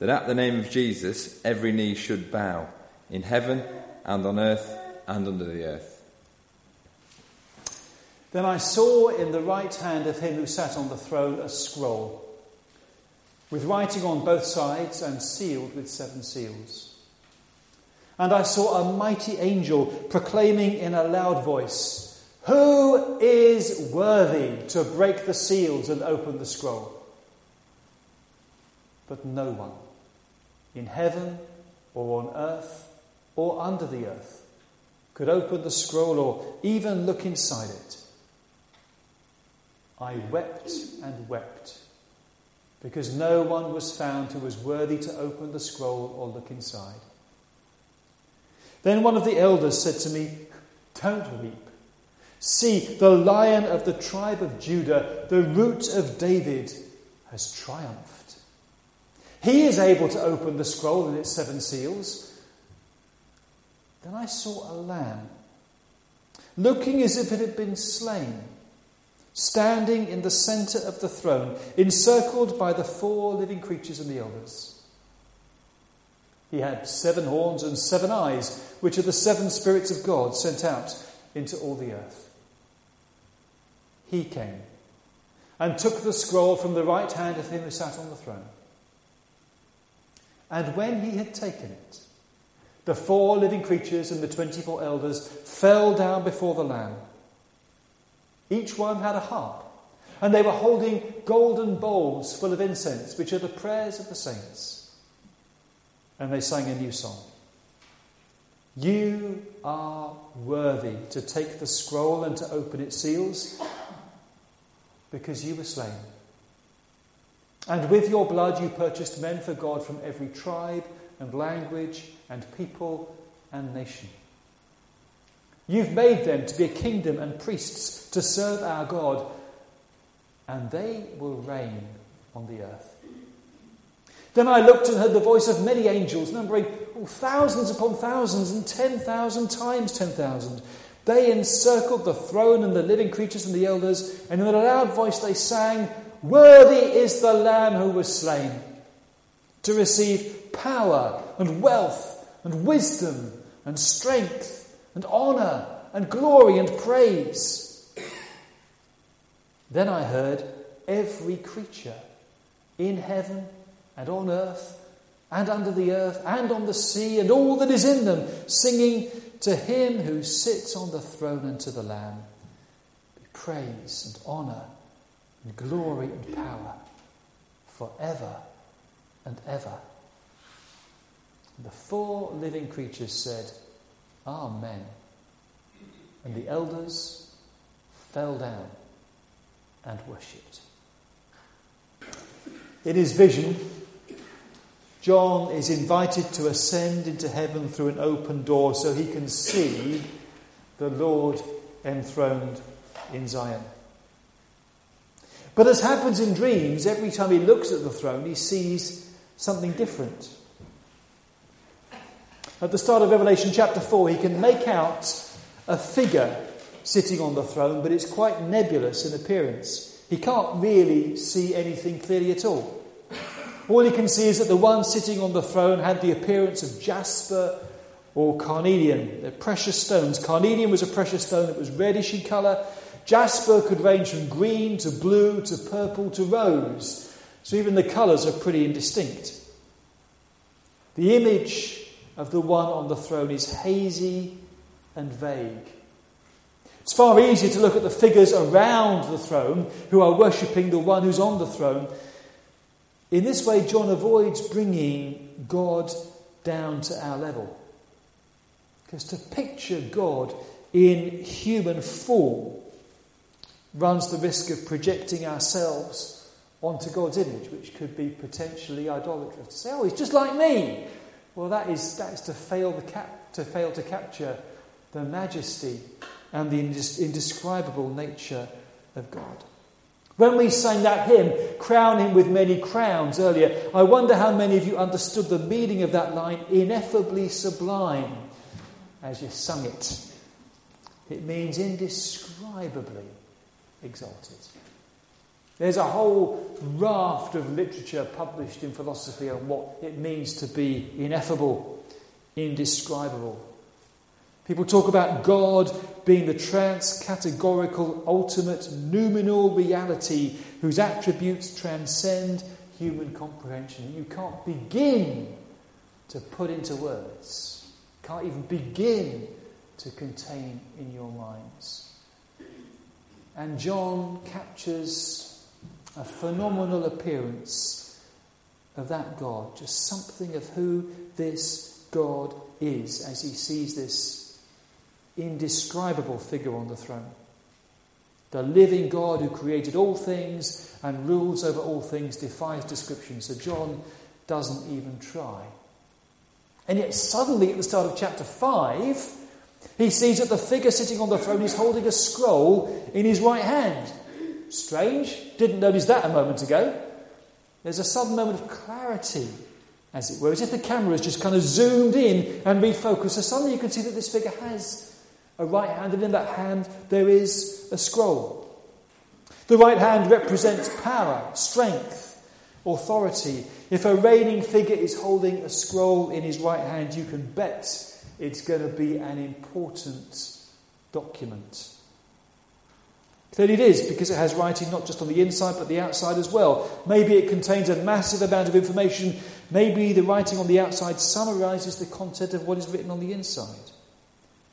that at the name of Jesus every knee should bow, in heaven and on earth and under the earth. Then I saw in the right hand of him who sat on the throne a scroll, with writing on both sides and sealed with seven seals. And I saw a mighty angel proclaiming in a loud voice, who is worthy to break the seals and open the scroll? But no one, in heaven or on earth or under the earth, could open the scroll or even look inside it. I wept and wept because no one was found who was worthy to open the scroll or look inside. Then one of the elders said to me, Don't weep. See, the lion of the tribe of Judah, the root of David, has triumphed. He is able to open the scroll and its seven seals. Then I saw a lamb, looking as if it had been slain, standing in the centre of the throne, encircled by the four living creatures and the elders. He had seven horns and seven eyes, which are the seven spirits of God sent out into all the earth he came and took the scroll from the right hand of him who sat on the throne. And when he had taken it, the four living creatures and the twenty four elders fell down before the Lamb. Each one had a harp, and they were holding golden bowls full of incense, which are the prayers of the saints. And they sang a new song. You are worthy to take the scroll and to open its seals because you were slain. And with your blood you purchased men for God from every tribe and language and people and nation. You've made them to be a kingdom and priests to serve our God, and they will reign on the earth. Then I looked and heard the voice of many angels, numbering oh, thousands upon thousands and ten thousand times ten thousand they encircled the throne and the living creatures and the elders, and in a loud voice they sang, Worthy is the Lamb who was slain to receive power and wealth and wisdom and strength and honour and glory and praise. Then I heard every creature in heaven and on earth and under the earth and on the sea and all that is in them singing to him who sits on the throne and to the Lamb be praise and honour and glory and power forever and ever. The four living creatures said, Amen. And the elders fell down and worshipped. In his vision, John is invited to ascend into heaven through an open door so he can see the Lord enthroned in Zion. But as happens in dreams, every time he looks at the throne, he sees something different. At the start of Revelation chapter 4, he can make out a figure sitting on the throne, but it's quite nebulous in appearance. He can't really see anything clearly at all. All he can see is that the one sitting on the throne had the appearance of jasper or carnelian. They're precious stones. Carnelian was a precious stone that was reddish in colour. Jasper could range from green to blue to purple to rose. So even the colours are pretty indistinct. The image of the one on the throne is hazy and vague. It's far easier to look at the figures around the throne who are worshipping the one who's on the throne in this way, John avoids bringing God down to our level. Because to picture God in human form runs the risk of projecting ourselves onto God's image, which could be potentially idolatrous. To say, oh, he's just like me. Well, that is, that is to, fail the cap- to fail to capture the majesty and the indescribable nature of God. When we sang that hymn, Crown Him with Many Crowns, earlier, I wonder how many of you understood the meaning of that line, ineffably sublime, as you sung it. It means indescribably exalted. There's a whole raft of literature published in philosophy on what it means to be ineffable, indescribable. People talk about God being the trans-categorical, ultimate, noumenal reality whose attributes transcend human comprehension. You can't begin to put into words, can't even begin to contain in your minds. And John captures a phenomenal appearance of that God, just something of who this God is as he sees this indescribable figure on the throne. The living God who created all things and rules over all things defies description. So John doesn't even try. And yet, suddenly, at the start of chapter 5, he sees that the figure sitting on the throne is holding a scroll in his right hand. Strange. Didn't notice that a moment ago. There's a sudden moment of clarity, as it were, as if the camera has just kind of zoomed in and refocused. So suddenly you can see that this figure has a right hand, and in that hand there is a scroll. The right hand represents power, strength, authority. If a reigning figure is holding a scroll in his right hand, you can bet it's going to be an important document. Clearly, it is because it has writing not just on the inside but the outside as well. Maybe it contains a massive amount of information. Maybe the writing on the outside summarizes the content of what is written on the inside.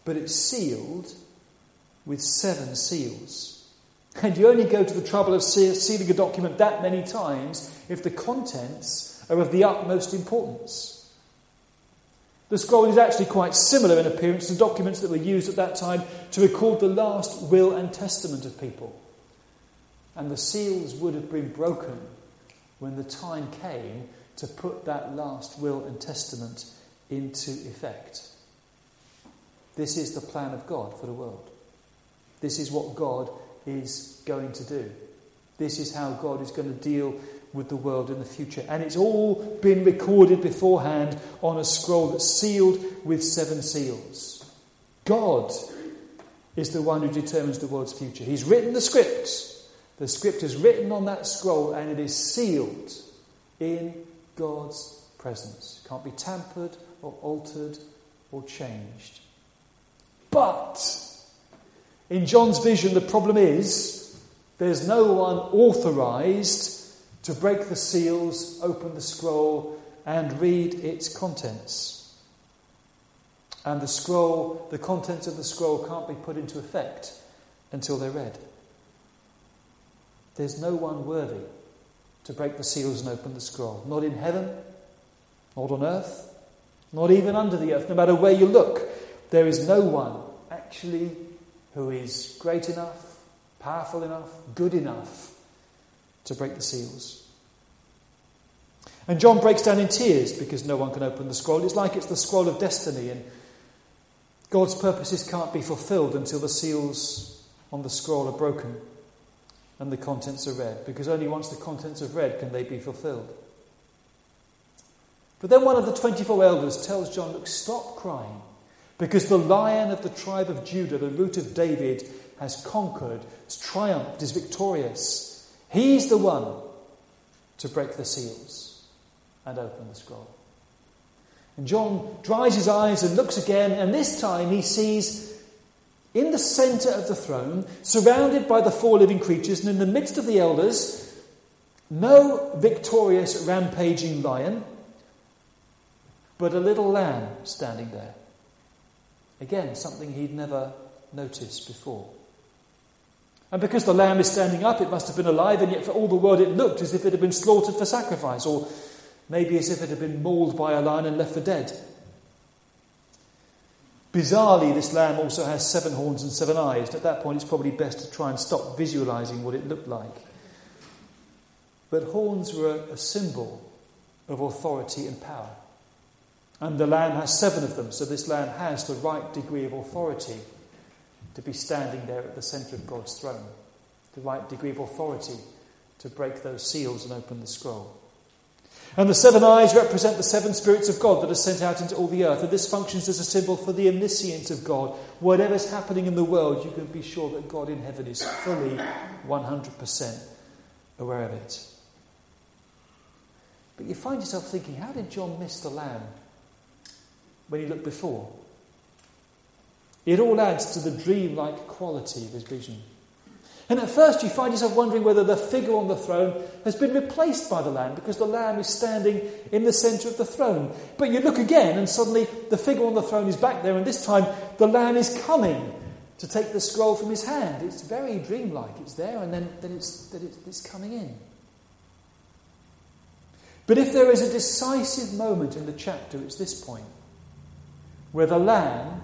But it's sealed with seven seals. And you only go to the trouble of sealing a document that many times if the contents are of the utmost importance. The scroll is actually quite similar in appearance to documents that were used at that time to record the last will and testament of people. And the seals would have been broken when the time came to put that last will and testament into effect. This is the plan of God for the world. This is what God is going to do. This is how God is going to deal with the world in the future. And it's all been recorded beforehand on a scroll that's sealed with seven seals. God is the one who determines the world's future. He's written the script. The script is written on that scroll and it is sealed in God's presence. It can't be tampered or altered or changed. But in John's vision, the problem is there's no one authorized to break the seals, open the scroll, and read its contents. And the scroll, the contents of the scroll can't be put into effect until they're read. There's no one worthy to break the seals and open the scroll. Not in heaven, not on earth, not even under the earth. No matter where you look, there is no one actually who is great enough, powerful enough, good enough to break the seals. And John breaks down in tears because no one can open the scroll. It's like it's the scroll of destiny, and God's purposes can't be fulfilled until the seals on the scroll are broken and the contents are read, because only once the contents are read can they be fulfilled. But then one of the 24 elders tells John, Look, stop crying, because the lion of the tribe of Judah, the root of David, has conquered, has triumphed, is victorious. He's the one to break the seals and open the scroll. And John dries his eyes and looks again, and this time he sees in the centre of the throne, surrounded by the four living creatures, and in the midst of the elders, no victorious rampaging lion, but a little lamb standing there. Again, something he'd never noticed before. And because the lamb is standing up, it must have been alive, and yet for all the world it looked as if it had been slaughtered for sacrifice, or maybe as if it had been mauled by a lion and left for dead. Bizarrely, this lamb also has seven horns and seven eyes. At that point, it's probably best to try and stop visualizing what it looked like. But horns were a symbol of authority and power. And the Lamb has seven of them, so this Lamb has the right degree of authority to be standing there at the centre of God's throne, the right degree of authority to break those seals and open the scroll. And the seven eyes represent the seven spirits of God that are sent out into all the earth. And this functions as a symbol for the omniscience of God. Whatever's happening in the world, you can be sure that God in heaven is fully 100% aware of it. But you find yourself thinking, how did John miss the lamb when he looked before? It all adds to the dreamlike quality of his vision. And at first, you find yourself wondering whether the figure on the throne has been replaced by the Lamb because the Lamb is standing in the centre of the throne. But you look again, and suddenly the figure on the throne is back there, and this time the Lamb is coming to take the scroll from his hand. It's very dreamlike. It's there, and then, then it's, then it's coming in. But if there is a decisive moment in the chapter, it's this point where the Lamb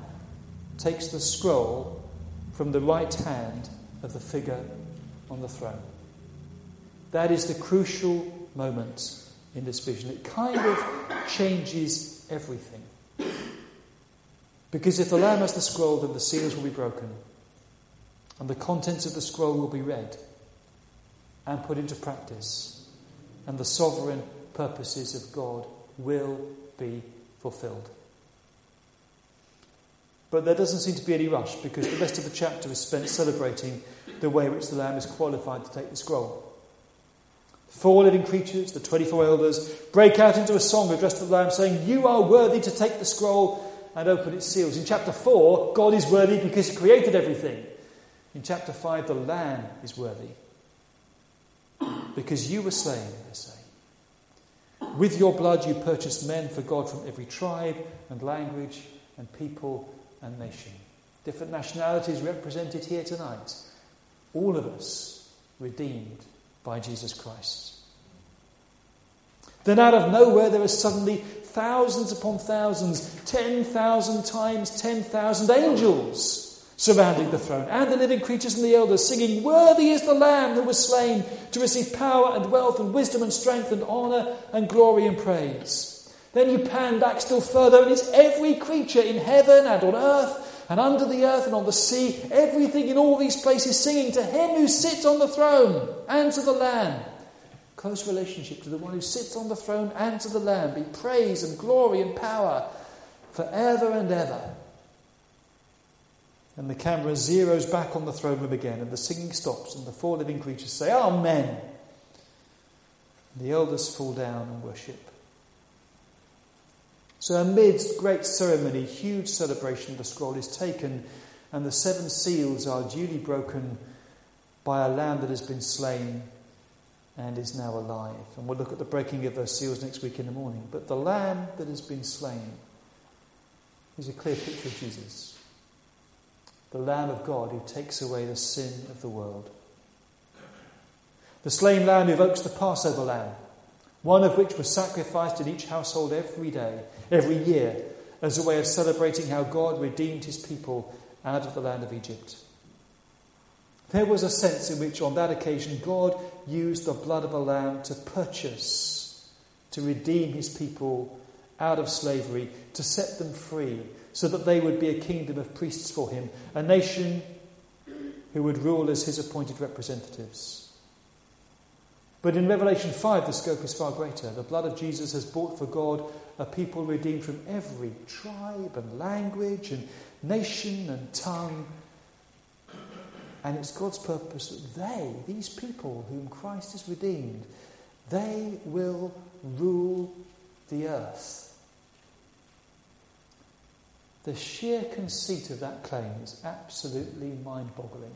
takes the scroll from the right hand of the figure on the throne. That is the crucial moment in this vision. It kind of changes everything. Because if the Lamb has the scroll, then the seals will be broken, and the contents of the scroll will be read and put into practice, and the sovereign purposes of God will be fulfilled. But there doesn't seem to be any rush because the rest of the chapter is spent celebrating the way in which the Lamb is qualified to take the scroll. Four living creatures, the 24 elders, break out into a song addressed to the Lamb, saying, You are worthy to take the scroll and open its seals. In chapter 4, God is worthy because he created everything. In chapter 5, the Lamb is worthy because you were slain, they say. With your blood you purchased men for God from every tribe and language and people and nation. Different nationalities represented here tonight. All of us redeemed by Jesus Christ. Then out of nowhere there are suddenly thousands upon thousands, 10,000 times 10,000 angels surrounding the throne, and the living creatures and the elders, singing, Worthy is the Lamb who was slain to receive power and wealth and wisdom and strength and honour and glory and praise. Then you pan back still further, and it's every creature in heaven and on earth and under the earth and on the sea, everything in all these places singing to Him who sits on the throne and to the Lamb. Close relationship to the one who sits on the throne and to the Lamb. Be praise and glory and power forever and ever. And the camera zeroes back on the throne room again, and the singing stops, and the four living creatures say, Amen. And the elders fall down and worship. So, amidst great ceremony, huge celebration, the scroll is taken, and the seven seals are duly broken by a lamb that has been slain and is now alive. And we'll look at the breaking of those seals next week in the morning. But the lamb that has been slain is a clear picture of Jesus, the Lamb of God who takes away the sin of the world. The slain lamb evokes the Passover lamb one of which was sacrificed in each household every day, every year, as a way of celebrating how God redeemed his people out of the land of Egypt. There was a sense in which, on that occasion, God used the blood of a lamb to purchase, to redeem his people out of slavery, to set them free, so that they would be a kingdom of priests for him, a nation who would rule as his appointed representatives. But in Revelation 5, the scope is far greater. The blood of Jesus has bought for God a people redeemed from every tribe and language and nation and tongue. And it's God's purpose that they, these people whom Christ has redeemed, they will rule the earth. The sheer conceit of that claim is absolutely mind boggling.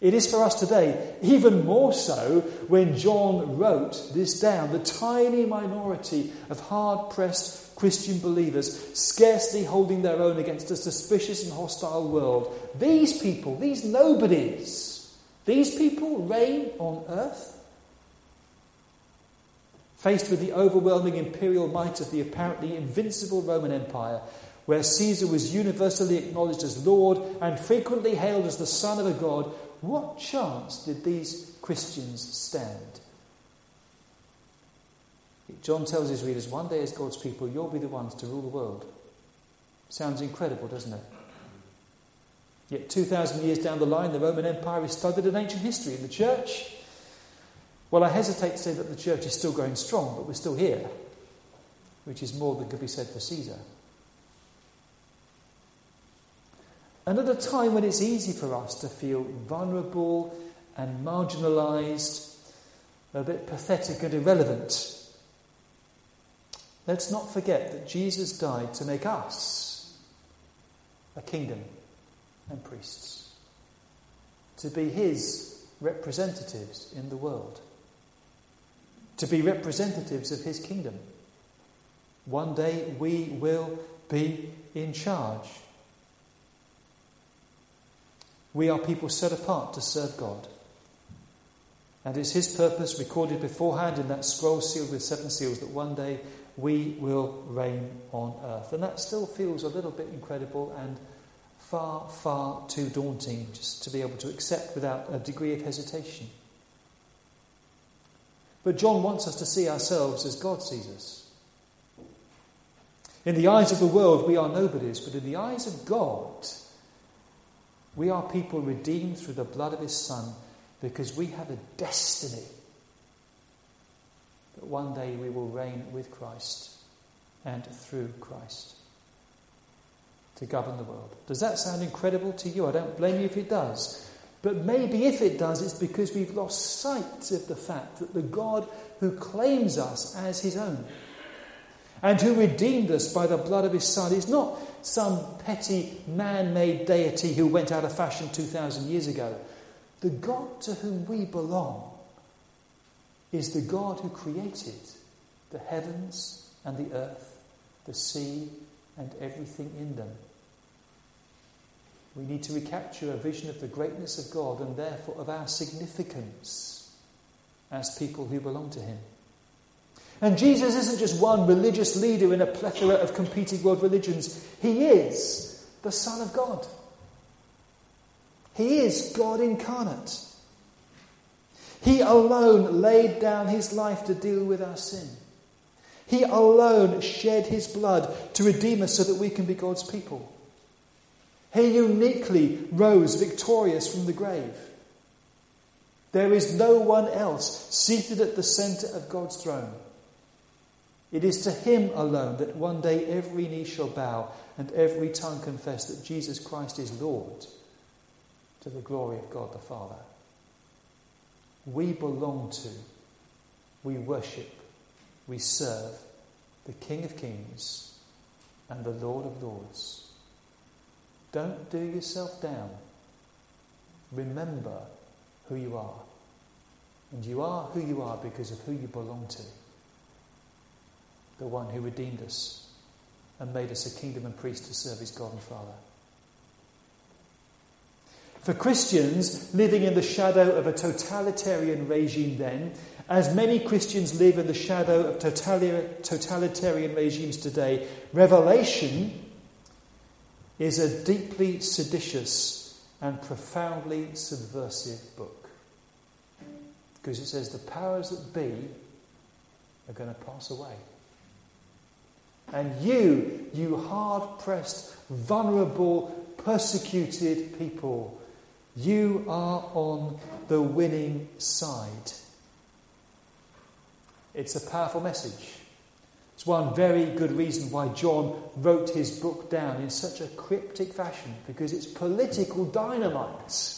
It is for us today, even more so when John wrote this down. The tiny minority of hard pressed Christian believers, scarcely holding their own against a suspicious and hostile world. These people, these nobodies, these people reign on earth. Faced with the overwhelming imperial might of the apparently invincible Roman Empire, where Caesar was universally acknowledged as Lord and frequently hailed as the Son of a God, what chance did these Christians stand John tells his readers, one day as God's people, you'll be the ones to rule the world. Sounds incredible, doesn't it? Yet 2,000 years down the line, the Roman Empire is studied in ancient history. In the church, well, I hesitate to say that the church is still going strong, but we're still here, which is more than could be said for Caesar. And at a time when it's easy for us to feel vulnerable and marginalized, a bit pathetic and irrelevant, let's not forget that Jesus died to make us a kingdom and priests, to be his representatives in the world, to be representatives of his kingdom. One day we will be in charge. We are people set apart to serve God. And it's His purpose, recorded beforehand in that scroll sealed with seven seals, that one day we will reign on earth. And that still feels a little bit incredible and far, far too daunting just to be able to accept without a degree of hesitation. But John wants us to see ourselves as God sees us. In the eyes of the world, we are nobodies, but in the eyes of God, we are people redeemed through the blood of His Son because we have a destiny that one day we will reign with Christ and through Christ to govern the world. Does that sound incredible to you? I don't blame you if it does. But maybe if it does, it's because we've lost sight of the fact that the God who claims us as his own and who redeemed us by the blood of his Son is not some petty man made deity who went out of fashion 2,000 years ago. The God to whom we belong is the God who created the heavens and the earth, the sea, and everything in them. We need to recapture a vision of the greatness of God and therefore of our significance as people who belong to Him. And Jesus isn't just one religious leader in a plethora of competing world religions, He is the Son of God. He is God incarnate. He alone laid down his life to deal with our sin. He alone shed his blood to redeem us so that we can be God's people. He uniquely rose victorious from the grave. There is no one else seated at the centre of God's throne. It is to him alone that one day every knee shall bow and every tongue confess that Jesus Christ is Lord to the glory of God the Father. We belong to, we worship, we serve the King of Kings and the Lord of Lords. Don't do yourself down. Remember who you are. And you are who you are because of who you belong to. The one who redeemed us and made us a kingdom and priest to serve his God and Father. For Christians living in the shadow of a totalitarian regime, then, as many Christians live in the shadow of totalitarian regimes today, Revelation is a deeply seditious and profoundly subversive book. Because it says the powers that be are going to pass away. And you, you hard pressed, vulnerable, persecuted people, you are on the winning side. It's a powerful message. It's one very good reason why John wrote his book down in such a cryptic fashion, because it's political dynamite,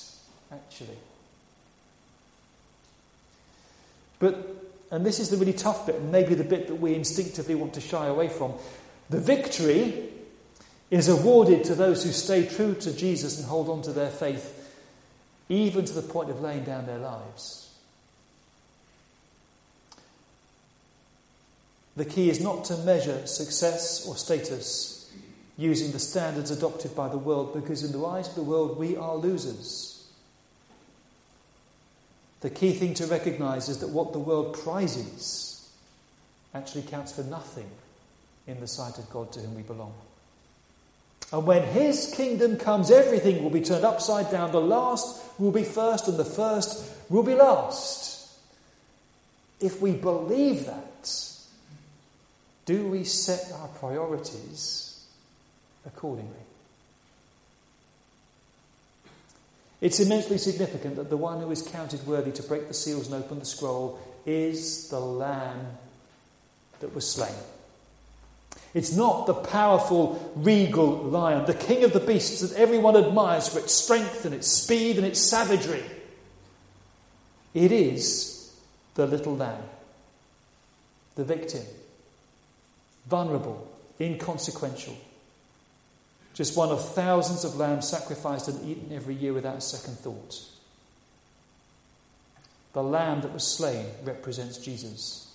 actually. But, and this is the really tough bit, and maybe the bit that we instinctively want to shy away from. The victory is awarded to those who stay true to Jesus and hold on to their faith even to the point of laying down their lives. The key is not to measure success or status using the standards adopted by the world, because in the eyes of the world, we are losers. The key thing to recognize is that what the world prizes actually counts for nothing in the sight of God to whom we belong. And when his kingdom comes, everything will be turned upside down. The last will be first, and the first will be last. If we believe that, do we set our priorities accordingly? It's immensely significant that the one who is counted worthy to break the seals and open the scroll is the Lamb that was slain. It's not the powerful, regal lion, the king of the beasts that everyone admires for its strength and its speed and its savagery. It is the little lamb, the victim, vulnerable, inconsequential. Just one of thousands of lambs sacrificed and eaten every year without a second thought. The lamb that was slain represents Jesus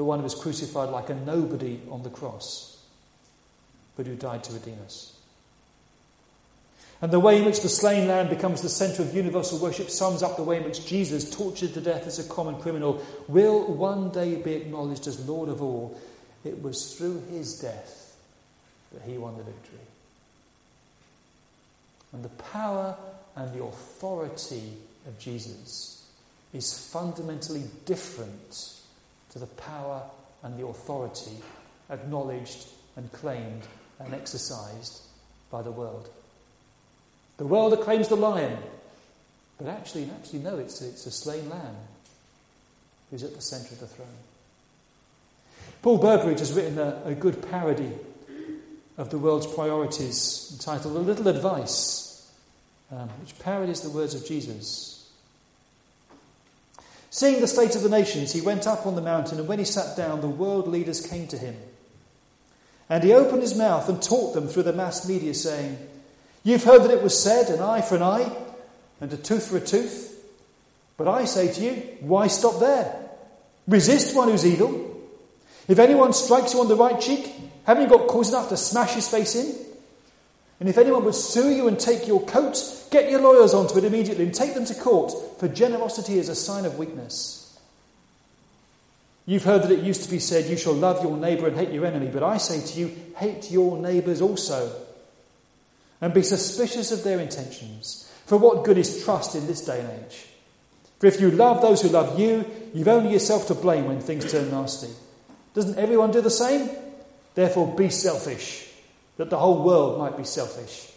the one who was crucified like a nobody on the cross, but who died to redeem us. And the way in which the slain lamb becomes the centre of universal worship sums up the way in which Jesus, tortured to death as a common criminal, will one day be acknowledged as Lord of all. It was through his death he won the victory. And the power and the authority of Jesus is fundamentally different to the power and the authority acknowledged and claimed and exercised by the world. The world acclaims the lion, but actually, actually no, it's, it's a slain lamb who's at the centre of the throne. Paul Burbridge has written a, a good parody of the world's priorities entitled A Little Advice, um, which parodies the words of Jesus Seeing the state of the nations, he went up on the mountain, and when he sat down, the world leaders came to him. And he opened his mouth and taught them through the mass media, saying, You've heard that it was said, an eye for an eye, and a tooth for a tooth. But I say to you, why stop there? Resist one who's evil. If anyone strikes you on the right cheek, haven't you got cause enough to smash his face in? And if anyone would sue you and take your coat, get your lawyers onto it immediately and take them to court, for generosity is a sign of weakness. You've heard that it used to be said, You shall love your neighbour and hate your enemy, but I say to you, hate your neighbours also. And be suspicious of their intentions. For what good is trust in this day and age? For if you love those who love you, you've only yourself to blame when things turn nasty. Doesn't everyone do the same? Therefore, be selfish that the whole world might be selfish.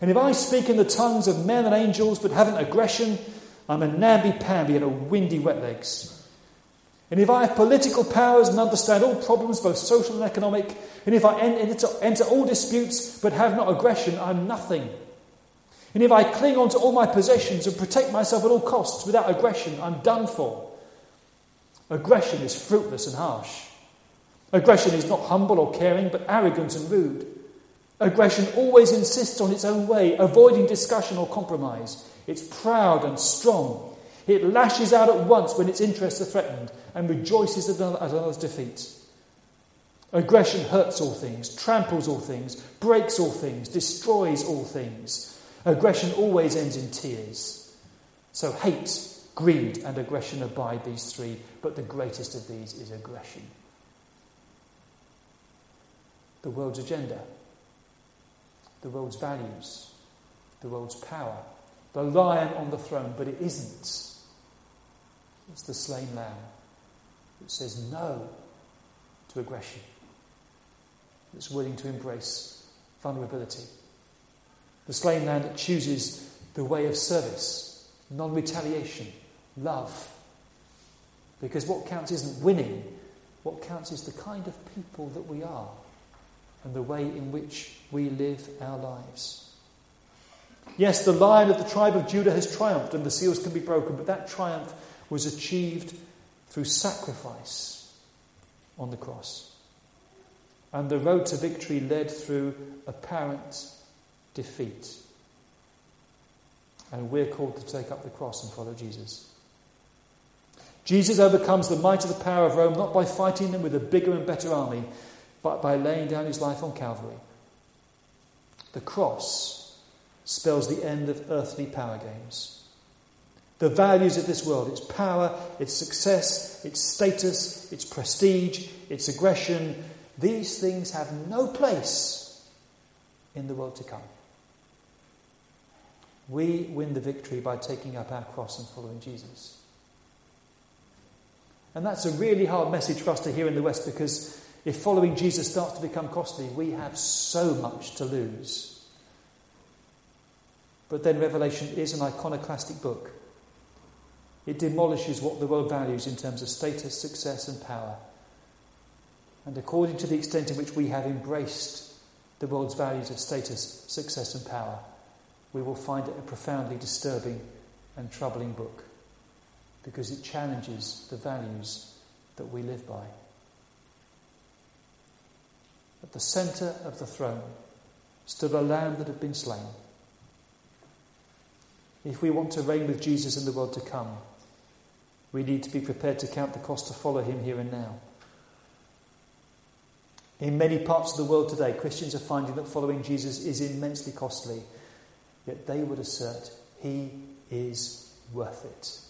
And if I speak in the tongues of men and angels but haven't aggression, I'm a namby-pamby and a windy wet legs. And if I have political powers and understand all problems, both social and economic, and if I enter, enter all disputes but have not aggression, I'm nothing. And if I cling on to all my possessions and protect myself at all costs without aggression, I'm done for. Aggression is fruitless and harsh. Aggression is not humble or caring, but arrogant and rude. Aggression always insists on its own way, avoiding discussion or compromise. It's proud and strong. It lashes out at once when its interests are threatened and rejoices at another's defeat. Aggression hurts all things, tramples all things, breaks all things, destroys all things. Aggression always ends in tears. So hate, greed, and aggression abide these three, but the greatest of these is aggression the world's agenda, the world's values, the world's power, the lion on the throne, but it isn't. It's the slain lamb that says no to aggression, that's willing to embrace vulnerability. The slain lamb that chooses the way of service, non retaliation, love. Because what counts isn't winning, what counts is the kind of people that we are and the way in which we live our lives. Yes, the lion of the tribe of Judah has triumphed and the seals can be broken, but that triumph was achieved through sacrifice on the cross. And the road to victory led through apparent defeat. And we're called to take up the cross and follow Jesus. Jesus overcomes the might of the power of Rome not by fighting them with a bigger and better army, but by laying down his life on Calvary. The cross spells the end of earthly power games. The values of this world, its power, its success, its status, its prestige, its aggression, these things have no place in the world to come. We win the victory by taking up our cross and following Jesus. And that's a really hard message for us to hear in the West because if following Jesus starts to become costly, we have so much to lose. But then Revelation is an iconoclastic book. It demolishes what the world values in terms of status, success, and power. And according to the extent in which we have embraced the world's values of status, success, and power, we will find it a profoundly disturbing and troubling book because it challenges the values that we live by. At the centre of the throne stood a lamb that had been slain. If we want to reign with Jesus in the world to come, we need to be prepared to count the cost to follow him here and now. In many parts of the world today, Christians are finding that following Jesus is immensely costly, yet they would assert he is worth it.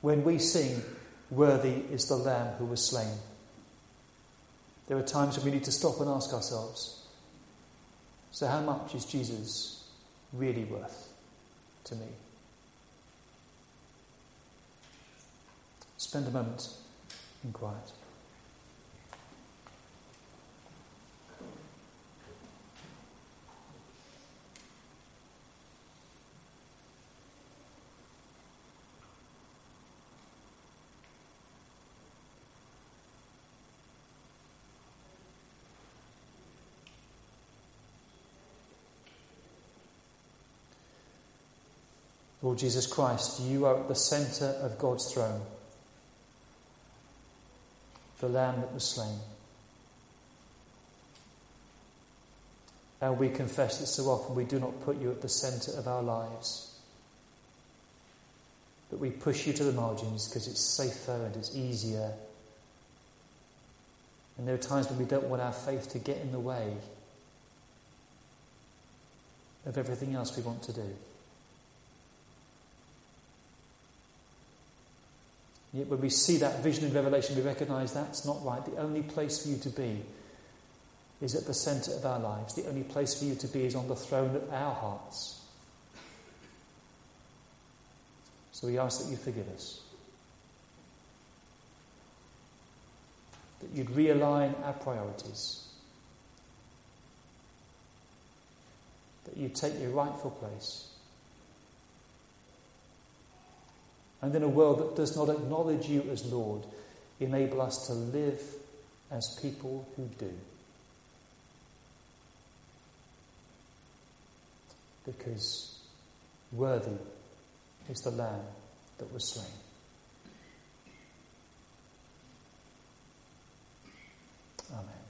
When we sing, Worthy is the Lamb who was slain, there are times when we need to stop and ask ourselves, So, how much is Jesus really worth to me? Spend a moment in quiet. Lord Jesus Christ, you are at the centre of God's throne, the Lamb that was slain. And we confess that so often we do not put you at the centre of our lives. But we push you to the margins because it's safer and it's easier. And there are times when we don't want our faith to get in the way of everything else we want to do. Yet when we see that vision in Revelation, we recognize that's not right. The only place for you to be is at the center of our lives. The only place for you to be is on the throne of our hearts. So we ask that you forgive us. That you'd realign our priorities. That you'd take your rightful place. And in a world that does not acknowledge you as Lord, enable us to live as people who do. Because worthy is the Lamb that was slain. Amen.